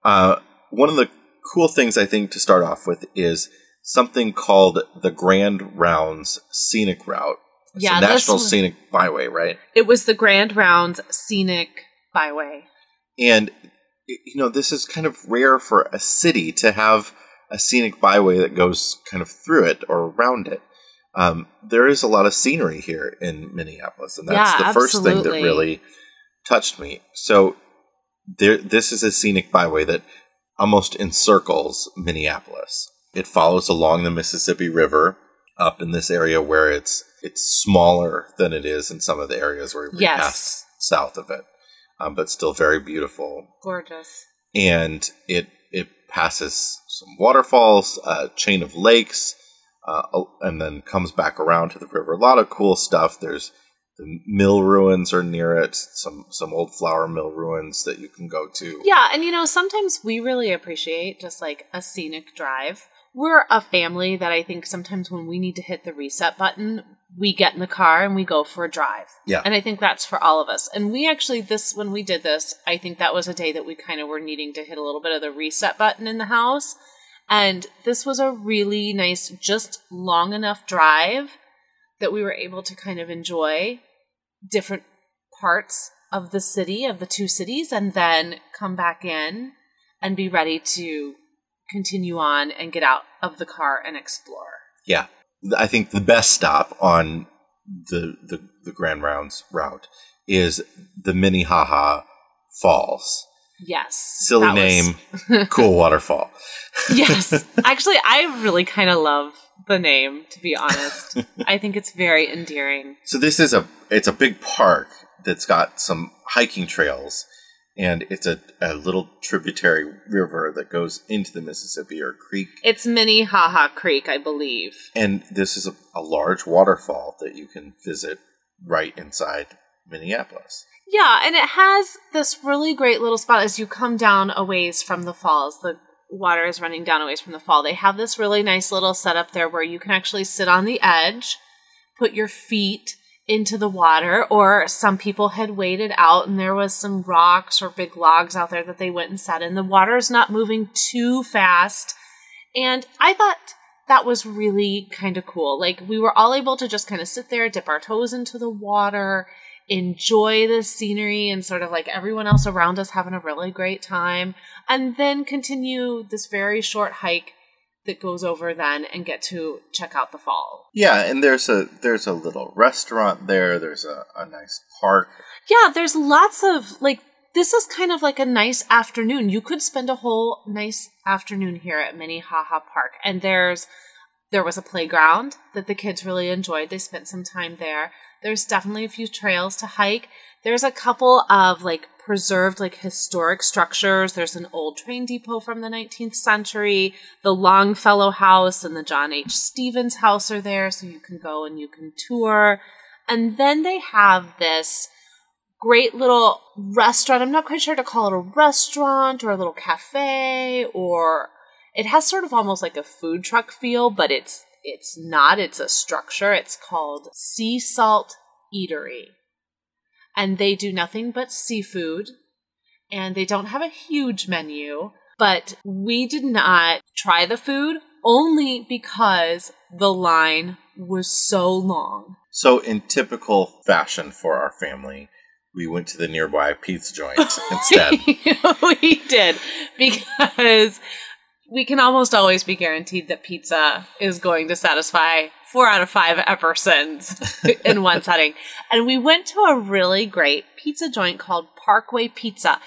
uh, one of the cool things I think to start off with is something called the Grand Rounds Scenic Route. It's Yeah, a National was- Scenic Byway, right? It was the Grand Rounds Scenic Byway. And you know, this is kind of rare for a city to have a scenic byway that goes kind of through it or around it. Um, there is a lot of scenery here in Minneapolis, and that's Yeah, the first thing that really touched me. So, there, this is a scenic byway that almost encircles Minneapolis. It follows along the Mississippi River up in this area where it's it's smaller than it is in some of the areas where we Yes. pass south of it, um, but still very beautiful Gorgeous. and it it passes some waterfalls, a chain of lakes, uh, and then comes back around to the river. A lot of cool stuff. There's the mill ruins are near it. Some some old flour mill ruins that you can go to. Yeah, and you know, sometimes we really appreciate just like a scenic drive. We're a family that I think sometimes when we need to hit the reset button, we get in the car and we go for a drive. Yeah. And I think that's for all of us. And we actually, this, when we did this, I think that was a day that we kind of were needing to hit a little bit of the reset button in the house. And this was a really nice, just long enough drive that we were able to kind of enjoy different parts of the city, of the two cities, and then come back in and be ready to continue on and get out of the car and explore. Yeah, I think the best stop on the the, the Grand Rounds route is the Minnehaha Falls. Yes. Silly that was- name, (laughs) cool waterfall. yes. (laughs) Actually, I really kind of love the name, to be honest. (laughs) I think it's very endearing. So this is a it's a big park that's got some hiking trails, and it's a, a little tributary river that goes into the Mississippi or creek. It's Minnehaha Creek, I believe. And this is a, a large waterfall that you can visit right inside Minneapolis. Yeah, and it has this really great little spot as you come down a ways from the falls. The water is running down a ways from the fall. They have this really nice little setup there where you can actually sit on the edge, put your feet into the water, or some people had waded out and there was some rocks or big logs out there that they went and sat in. The water is not moving too fast. And I thought that was really kind of cool. Like we were all able to just kind of sit there, dip our toes into the water, enjoy the scenery and sort of like everyone else around us having a really great time, and then continue this very short hike that goes over then and get to check out the fall. Yeah, and there's a there's a little restaurant there. There's a, a nice park. Yeah, there's lots of like this is kind of like a nice afternoon. You could spend a whole nice afternoon here at Minnehaha Park. And there's there was a playground that the kids really enjoyed. They spent some time there. There's definitely a few trails to hike. There's a couple of like preserved like historic structures. There's an old train depot from the 19th century. The Longfellow House and the John H. Stevens House are there, so you can go and you can tour. And then they have this great little restaurant. I'm not quite sure to call it a restaurant or a little cafe or it has sort of almost like a food truck feel, but it's it's not. It's a structure. It's called Sea Salt Eatery. And they do nothing but seafood and they don't have a huge menu, but we did not try the food only because the line was so long. So in typical fashion for our family, we went to the nearby pizza joint (laughs) instead. (laughs) we did because we can almost always be guaranteed that pizza is going to satisfy four out of five Eppersons (laughs) in one setting. And we went to a really great pizza joint called Parkway Pizza,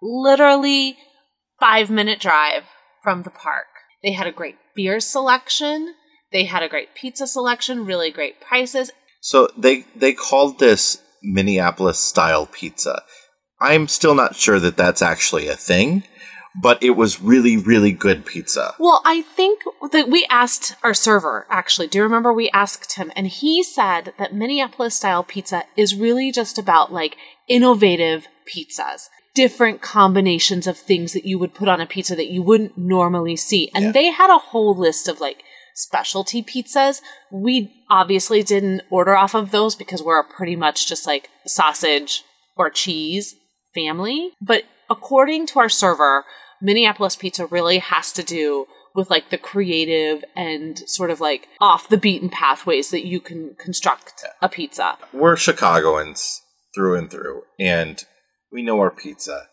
literally five minute drive from the park. They had a great beer selection. They had a great pizza selection, really great prices. So they they called this Minneapolis style pizza. I'm still not sure that that's actually a thing, but it was really really good pizza. Well, I think that we asked our server, actually. Do you remember we asked him? And he said that Minneapolis style pizza is really just about like innovative pizzas. different combinations of things that you would put on a pizza that you wouldn't normally see. And Yeah. they had a whole list of like specialty pizzas. We obviously didn't order off of those because we're a pretty much just like sausage or cheese family. But according to our server, Minneapolis pizza really has to do with like the creative and sort of like off the beaten pathways that you can construct a pizza. We're Chicagoans through and through, and we know our pizza.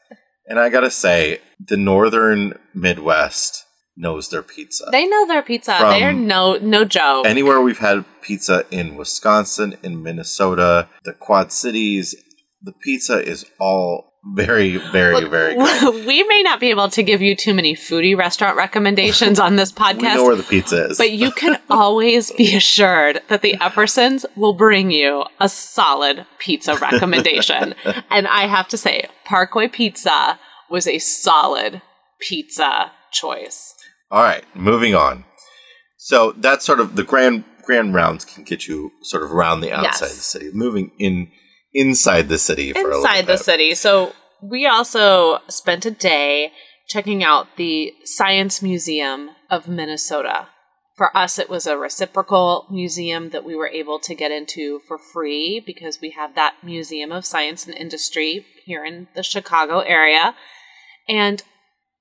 And I gotta say, the northern Midwest knows their pizza. They know their pizza. From They're no no joke. Anywhere we've had pizza in Wisconsin, in Minnesota, the Quad Cities, the pizza is all very, very, very (laughs) good. we may not be able to give you too many foodie restaurant recommendations on this podcast. (laughs) We know where the pizza is. but you can (laughs) always be assured that the Eppersons will bring you a solid pizza recommendation. and I have to say, Parkway Pizza was a solid pizza choice. All right, moving on. So that's sort of the grand grand rounds can get you sort of around the outside Yes. of the city, moving in inside the city for a little inside the bit. city. So we also spent a day checking out the Science Museum of Minnesota. For us, it was a reciprocal museum that we were able to get into for free because we have that Museum of Science and Industry here in the Chicago area. And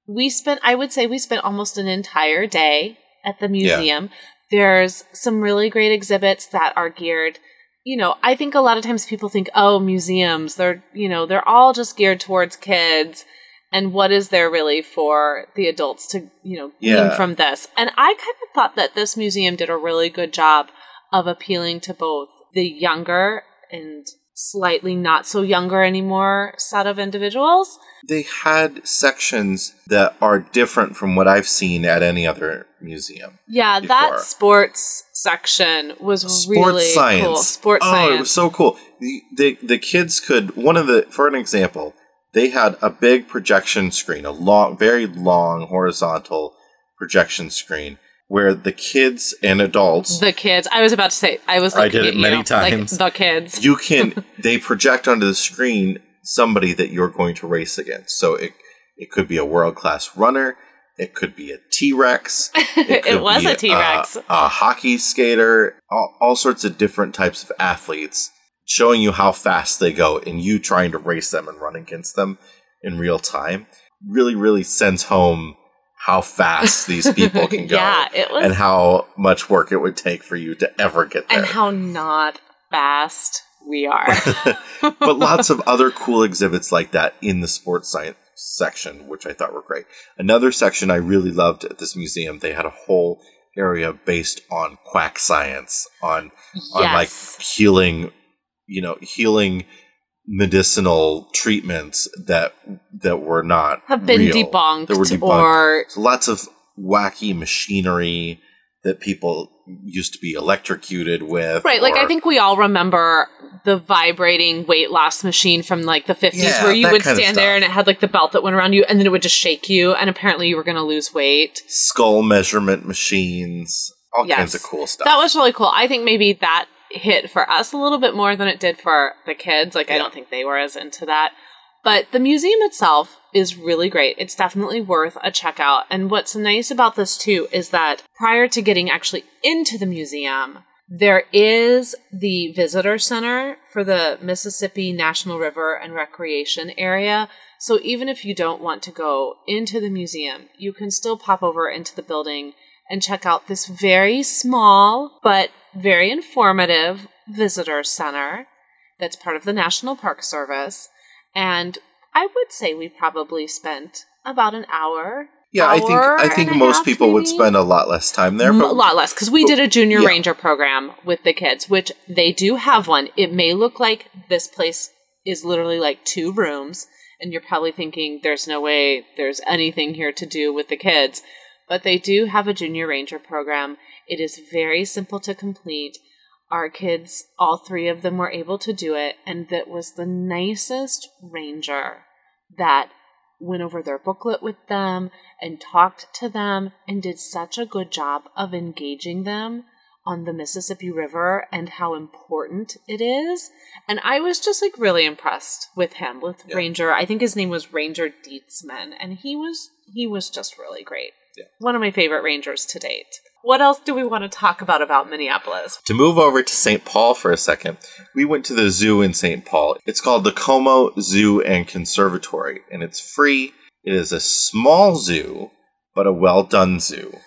we spent, I would say, we spent almost an entire day at the museum. There's some really great exhibits that are geared you know, I think a lot of times people think, oh, museums, they're, you know, they're all just geared towards kids. And what is there really for the adults to, you know, Yeah. glean from this? And I kind of thought that this museum did a really good job of appealing to both the younger and slightly not so younger anymore set of individuals. They had sections that are different from what I've seen at any other museum. Yeah, Before. that sports section was Sports really science. cool. Sports oh, science. it was so cool. The, the the kids could one of the for an example, they had a big projection screen, a long, very long horizontal projection screen where the kids and adults The kids. I was about to say. I was. I did it many you, times. Like the kids. you can (laughs) they project onto the screen somebody that you're going to race against. So it it could be a world class runner. It could be a T Rex. (laughs) It, was a T Rex. a hockey skater, all, all sorts of different types of athletes, showing you how fast they go, and you trying to race them and run against them in real time. Really, really sends home how fast (laughs) these people can go, yeah, it was. and how much work it would take for you to ever get there. and how not fast we are. (laughs) but lots of other cool exhibits like that in the sports science section, which I thought were great. Another section I really loved at this museum, they had a whole area based on quack science, on on like healing, you know, healing medicinal treatments that that were not have been real. debunked, That were debunked. or So lots of wacky machinery that people used to be electrocuted with. right. Like I think we all remember the vibrating weight loss machine from like the fifties, Yeah, where you would stand there and it had like the belt that went around you, and then it would just shake you, and apparently you were going to lose weight. skull measurement machines, all Yes. kinds of cool stuff. That was really cool. I think maybe that hit for us a little bit more than it did for the kids. Like, I don't think they were as into that. But the museum itself is really great. It's definitely worth a checkout. And what's nice about this, too, is that prior to getting actually into the museum, there is the visitor center for the Mississippi National River and Recreation Area. So even if you don't want to go into the museum, you can still pop over into the building and check out this very small but very informative visitor center that's part of the National Park Service. And I would say we probably spent about an hour. yeah, I think I think most half, people would spend a lot less time there. But a lot less because we but- did a junior yeah. ranger program with the kids, which they do have one. It may look like this place is literally like two rooms, and you're probably thinking there's no way there's anything here to do with the kids, but they do have a junior ranger program. It is very simple to complete. Our kids, all three of them, were able to do it, and that was the nicest ranger that went over their booklet with them and talked to them and did such a good job of engaging them on the Mississippi River and how important it is. And I was just like really impressed with him, with Yeah. Ranger. I think his name was Ranger Dietzman, and he was he was just really great. Yeah. One of my favorite rangers to date. What else do we want to talk about about Minneapolis? To move over to St. Paul for a second, we went to the zoo in St. Paul. It's called the Como Zoo and Conservatory, and it's free. It is a small zoo, but a well done zoo.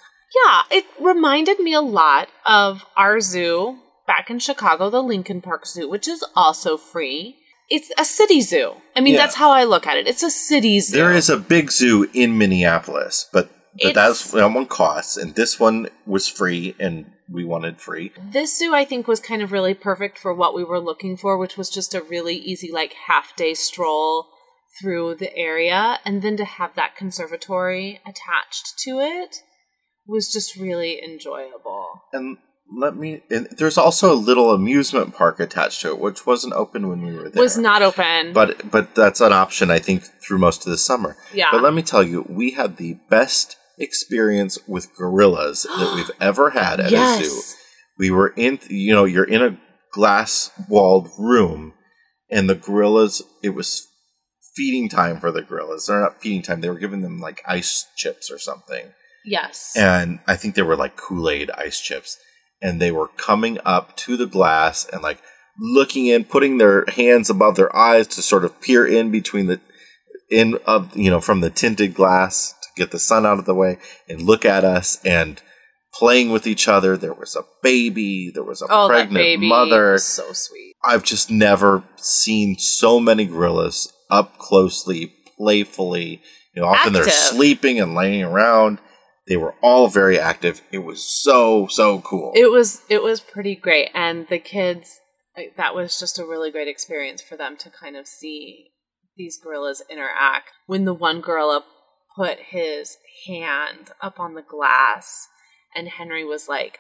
Yeah, it reminded me a lot of our zoo back in Chicago, the Lincoln Park Zoo, which is also free. It's a city zoo. I mean, Yeah. that's how I look at it. It's a city zoo. There is a big zoo in Minneapolis, but but that's that one costs, and this one was free, and we wanted free. This zoo, I think, was kind of really perfect for what we were looking for, which was just a really easy, like, half day stroll through the area. And then to have that conservatory attached to it was just really enjoyable. And let me. And there's also a little amusement park attached to it, which wasn't open when we were there. Was not open. but but that's an option, I think, through most of the summer. yeah. But let me tell you, we had the best experience with gorillas that (gasps) we've ever had at a zoo. We were in, you know, you're in a glass walled room, and the gorillas, it was feeding time for the gorillas. They're not feeding time, they were giving them like ice chips or something. Yes. And I think they were like Kool Aid ice chips. And they were coming up to the glass and like looking in, putting their hands above their eyes to sort of peer in between the in of you know from the tinted glass get the sun out of the way and look at us and playing with each other. There was a baby, there was a oh, pregnant mother. So sweet. I've just never seen so many gorillas up closely, playfully. You know, often they're sleeping and laying around. They were all very active. It was so so cool. It was it was pretty great, and the kids like, that was just a really great experience for them to kind of see these gorillas interact. When the one gorilla put his hand up on the glass, and Henry was like,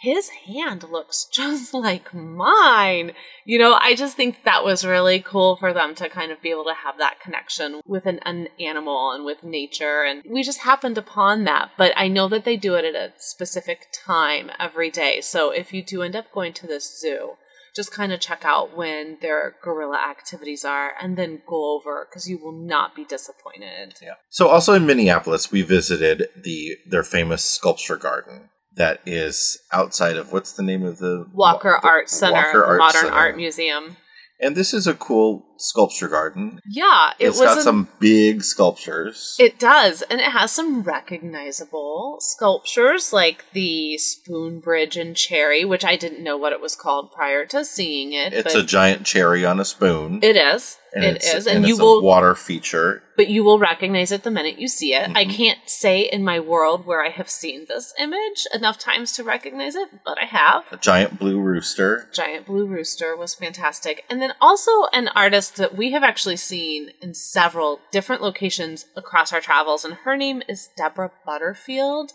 "His hand looks (laughs) just like mine." You know, I just think that was really cool for them to kind of be able to have that connection with an, an animal and with nature. And we just happened upon that. But I know that they do it at a specific time every day. So if you do end up going to this zoo, just kind of check out when their gorilla activities are and then go over because you will not be disappointed. yeah. So also in Minneapolis, we visited the their famous sculpture garden that is outside of what's the name of the Walker Art Center, Walker Art Modern Center. Art Museum. And this is a cool sculpture garden. Yeah, it it's was got some big sculptures. It does, and it has some recognizable sculptures like the Spoon Bridge and Cherry, which I didn't know what it was called prior to seeing it. it's a giant cherry on a spoon. It is. And it is, is, and, you it's will, a water feature. but you will recognize it the minute you see it. I Mhm. can't say in my world where I have seen this image enough times to recognize it, but I have. A giant blue rooster. Giant Blue Rooster was fantastic. And then also an artist that we have actually seen in several different locations across our travels, and her name is Deborah Butterfield.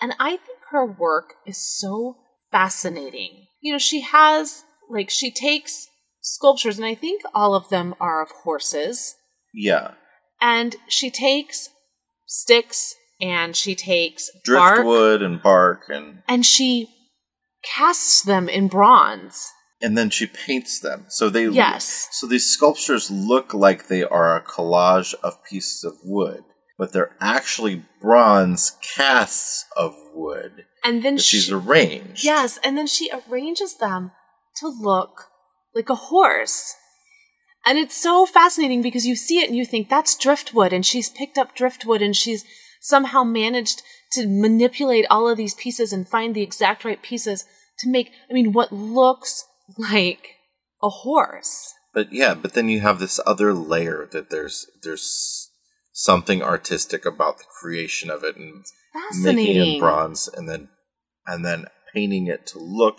And I think her work is so fascinating. You know, she has, like, she takes sculptures, and I think all of them are of horses, Yeah. and she takes sticks and she takes bark Driftwood and bark and and she casts them in bronze. And then she paints them. So they Yes. So these sculptures look like they are a collage of pieces of wood, but they're actually bronze casts of wood And then that she, she's arranged. yes, and then she arranges them to look like a horse. And it's so fascinating because you see it and you think that's driftwood, and she's picked up driftwood and she's somehow managed to manipulate all of these pieces and find the exact right pieces to make, I mean, what looks like a horse. But yeah, but then you have this other layer that there's there's something artistic about the creation of it and making it Fascinating. in bronze and then and then painting it to look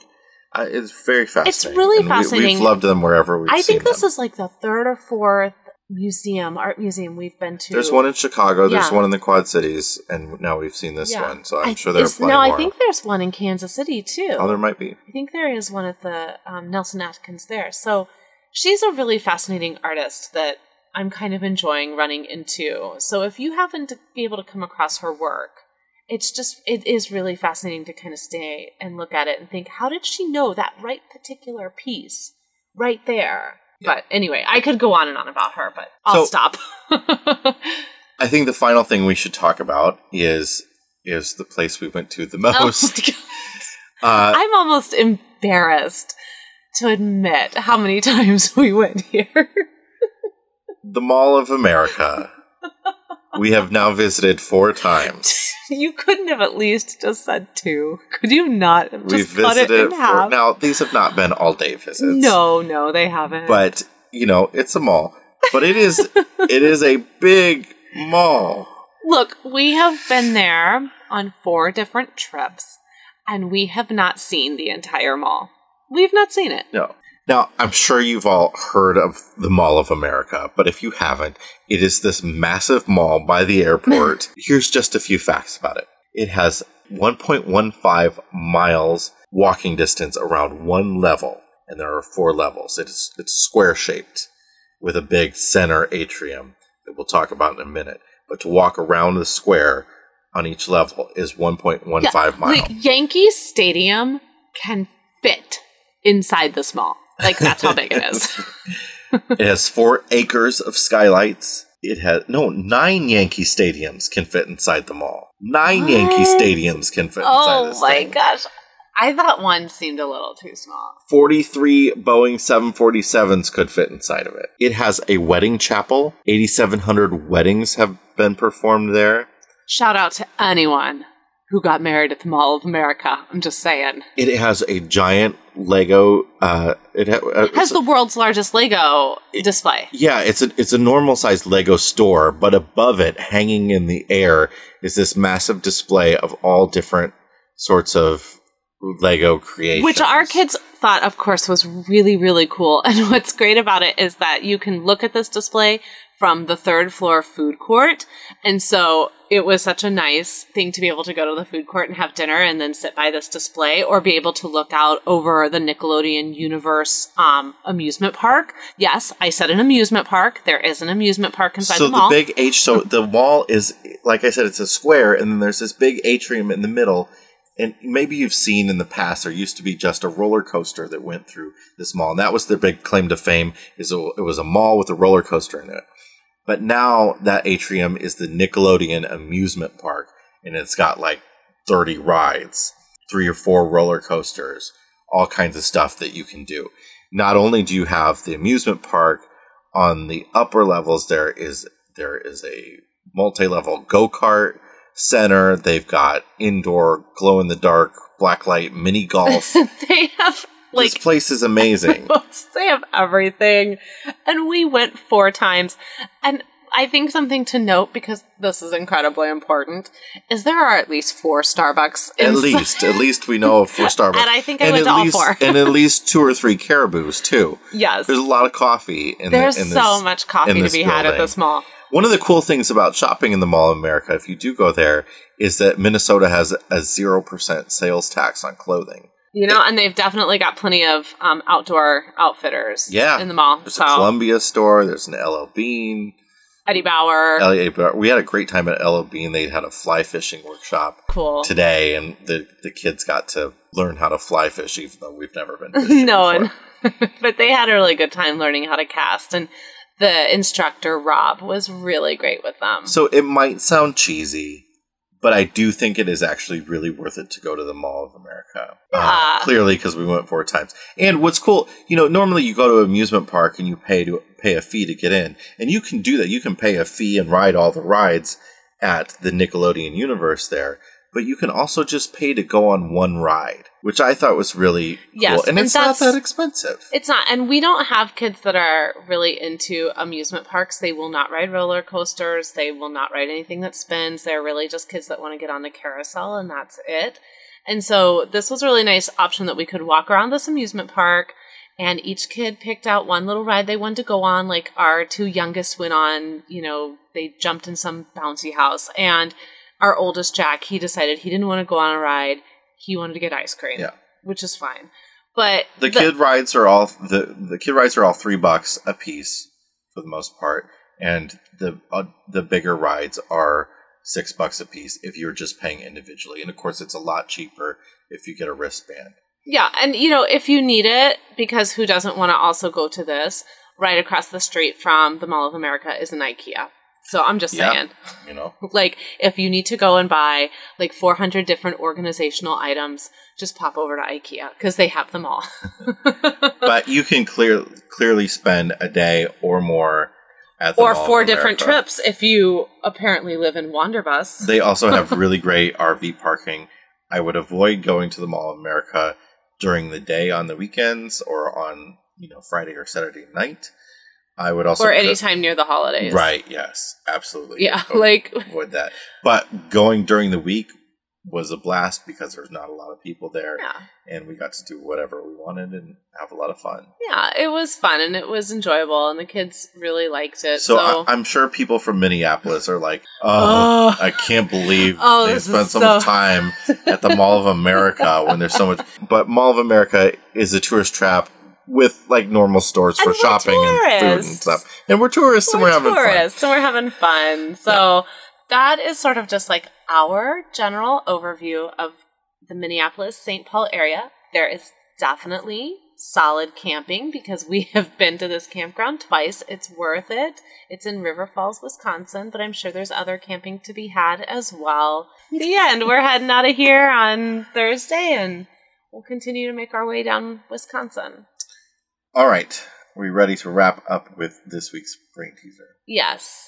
uh, it's very fascinating. It's really And fascinating. we've loved them wherever we've I think this them. is like the third or fourth museum, art museum we've been to. There's one in Chicago. There's Yeah. one in the Quad Cities, and now we've seen this Yeah. one. So I'm I- sure there's No, more. I think there's one in Kansas City too. oh, there might be. I think there is one at the um, Nelson Atkins there. So she's a really fascinating artist that I'm kind of enjoying running into. So if you happen to be able to come across her work it's just it is really fascinating to kind of stay and look at it and think how did she know that right particular piece right there but anyway i could go on and on about her but i'll So- stop (laughs) I think the final thing we should talk about is is the place we went to the Oh most. God. (laughs) uh, i'm almost embarrassed to admit how many (laughs) times we went here the Mall of America. We have now visited four times. (laughs) you couldn't have at least just said two could you not just it visited in four. half Now these have not been all day visits. no no they haven't but you know it's a mall. But it is (laughs) it is a big mall. Look, we have been there on four different trips, and we have not seen the entire mall. We've not seen it. No. Now, I'm sure you've all heard of the Mall of America, but if you haven't, it is this massive mall by the airport. (laughs) Here's just a few facts about it. It has 1.15 miles walking distance around one level, and there are four levels. It's it's square shaped with a big center atrium that we'll talk about in a minute. But to walk around the square on each level is 1.15 miles. Like Yankee Stadium can fit inside this mall. Like that's how big it is. (laughs) It has four acres of skylights. It has no nine Yankee stadiums can fit inside the mall. Nine Yankee stadiums can fit oh inside oh my thing. gosh. I thought one seemed a little too small. Forty-three Boeing 747s could fit inside of it. It has a wedding chapel. Eighty-seven hundred weddings have been performed there. Shout out to anyone who got married at the Mall of America. I'm just saying. It has a giant Lego. Uh, it ha- uh, Has the world's largest Lego display. Yeah, it's a it's a normal sized Lego store, but above it, hanging in the air, is this massive display of all different sorts of Lego creations. Which our kids thought, of course, was really, really cool. (laughs) And what's great about it is that you can look at this display from the third floor food court. And so it was such a nice thing to be able to go to the food court and have dinner and then sit by this display or be able to look out over the Nickelodeon Universe um, amusement park. Yes, I said an amusement park. There is an amusement park inside so the mall. big H. So the wall is like I said, it's a square, and then there's this big atrium in the middle. And maybe you've seen in the past, there used to be just a roller coaster that went through this mall, and that was their big claim to fame. Is it was a mall with a roller coaster in it. But now that atrium is the Nickelodeon amusement park, and it's got like 30 rides, three or four roller coasters, all kinds of stuff that you can do. Not only do you have the amusement park, on the upper levels there is there is a multi-level go-kart center. They've got indoor glow in the dark blacklight mini golf. (laughs) they have like this place is amazing. (laughs) they have everything. And we went four times. And I think something to note, because this is incredibly important, is there are at least four Starbucks. At least, at least we know of four (laughs) Starbucks. And I think I And went at to all least, four. and at least two or three Caribou's too. Yes. There's a lot of coffee. In There's the, in so this- much coffee to be had at this mall. One of the cool things about shopping in the Mall of America, if you do go there, is that Minnesota has a zero percent sales tax on clothing. You know, and they've definitely got plenty of um, outdoor outfitters Yeah. in the mall. There's so a Columbia store. There's an LL Bean. Eddie Bauer. LA, Bar- we had a great time at LL Bean. They had a fly fishing workshop cool. today, and the the kids got to learn how to fly fish, even though we've never been. (laughs) no, and, (laughs) but they had a really good time learning how to cast, and the instructor Rob was really great with them. So it might sound cheesy, but I do think it is actually really worth it to go to the Mall of America. Uh, clearly, because we went four times. And what's cool, you know, normally you go to an amusement park and you pay to pay a fee to get in, and you can do that. You can pay a fee and ride all the rides at the Nickelodeon universe there. But you can also just pay to go on one ride, which I thought was really cool. And, and it's not that expensive. It's not, and we don't have kids that are really into amusement parks. They will not ride roller coasters. They will not ride anything that spins. They're really just kids that want to get on the carousel, and that's it. And so this was a really nice option that we could walk around this amusement park, and each kid picked out one little ride they wanted to go on. Like our two youngest went on, you know, they jumped in some bouncy house, and our oldest Jack, he decided he didn't want to go on a ride. He wanted to get ice cream, Yeah. which is fine. But The, kid rides are all the the kid rides are all three bucks a piece for the most part, and the uh, the bigger rides are six bucks a piece if you're just paying individually. And of course, it's a lot cheaper if you get a wristband. Yeah, and you know, if you need it, because who doesn't want to also go to this? Right across the street from the Mall of America is an IKEA. So I'm just Yeah. saying, You know, (laughs) like, if you need to go and buy like 400 different organizational items, just pop over to IKEA because they have them all. (laughs) but you can clear clearly spend a day or more at the or four different trips if you apparently live in Wanderbus. They also have (laughs) really great RV parking. I would avoid going to the Mall of America during the day on the weekends or on you know Friday or Saturday night. I would also or anytime near the holidays. Right. Yes. Absolutely. Yeah, Avoid- like (laughs) avoid that. But going during the week was a blast because there's not a lot of people there, yeah. and we got to do whatever we wanted and have a lot of fun. Yeah, it was fun and it was enjoyable and the kids really liked it. So, So, I, I'm sure people from Minneapolis are like, "Oh, Oh. I can't believe (laughs) Oh, they spent so, so- much time at the Mall of America when there's so much." (laughs) But Mall of America is a tourist trap with like normal stores for we're shopping and food and stuff. And we're tourists and we're we're having fun. tourists and we're having fun. So that is sort of just like our general overview of the Minneapolis St. Paul area. There is definitely solid camping because we (laughs) have been to this campground twice. It's worth it. It's in River Falls, Wisconsin, but I'm sure there's other camping to be had as well. The end. We're heading out of here on Thursday and we'll continue to make our way down Wisconsin. All right, we ready to wrap up with this week's brain teaser. Yes.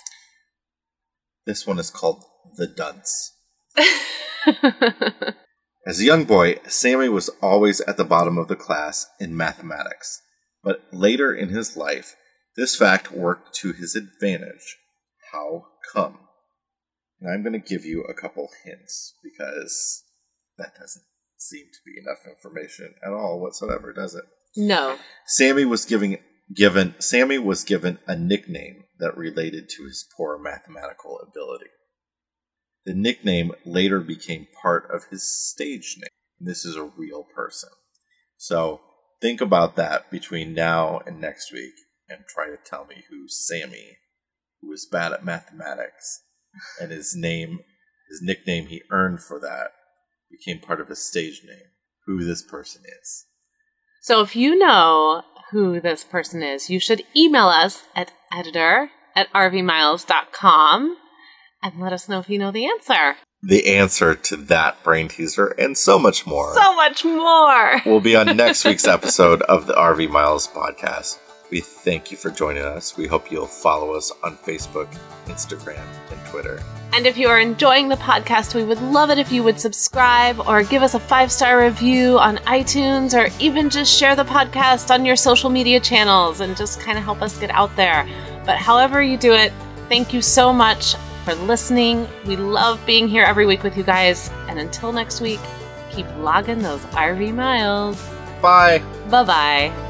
This one is called The Dunce. (laughs) As a young boy, Sammy was always at the bottom of the class in mathematics. But later in his life, this fact worked to his advantage. How come? And I'm going to give you a couple hints because that doesn't seem to be enough information at all whatsoever, does it? No. Sammy was giving given Sammy was given a nickname that related to his poor mathematical ability. The nickname later became part of his stage name. This is a real person. So think about that between now and next week and try to tell me who Sammy, who is bad at mathematics, and his name, his nickname he earned for that became part of his stage name. Who this person is. So if you know who this person is, you should email us at editor at rvmiles.com and let us know if you know the answer. the answer to that brain teaser and so much more So much more. (laughs) We'll be on next week's episode of the RV Miles podcast. We thank you for joining us. We hope you'll follow us on Facebook, Instagram, and Twitter. And if you are enjoying the podcast, we would love it if you would subscribe or give us a five star review on iTunes or even just share the podcast on your social media channels and just kind of help us get out there. But however you do it, thank you so much for listening. We love being here every week with you guys. And until next week, keep logging those RV miles. Bye. Bye bye.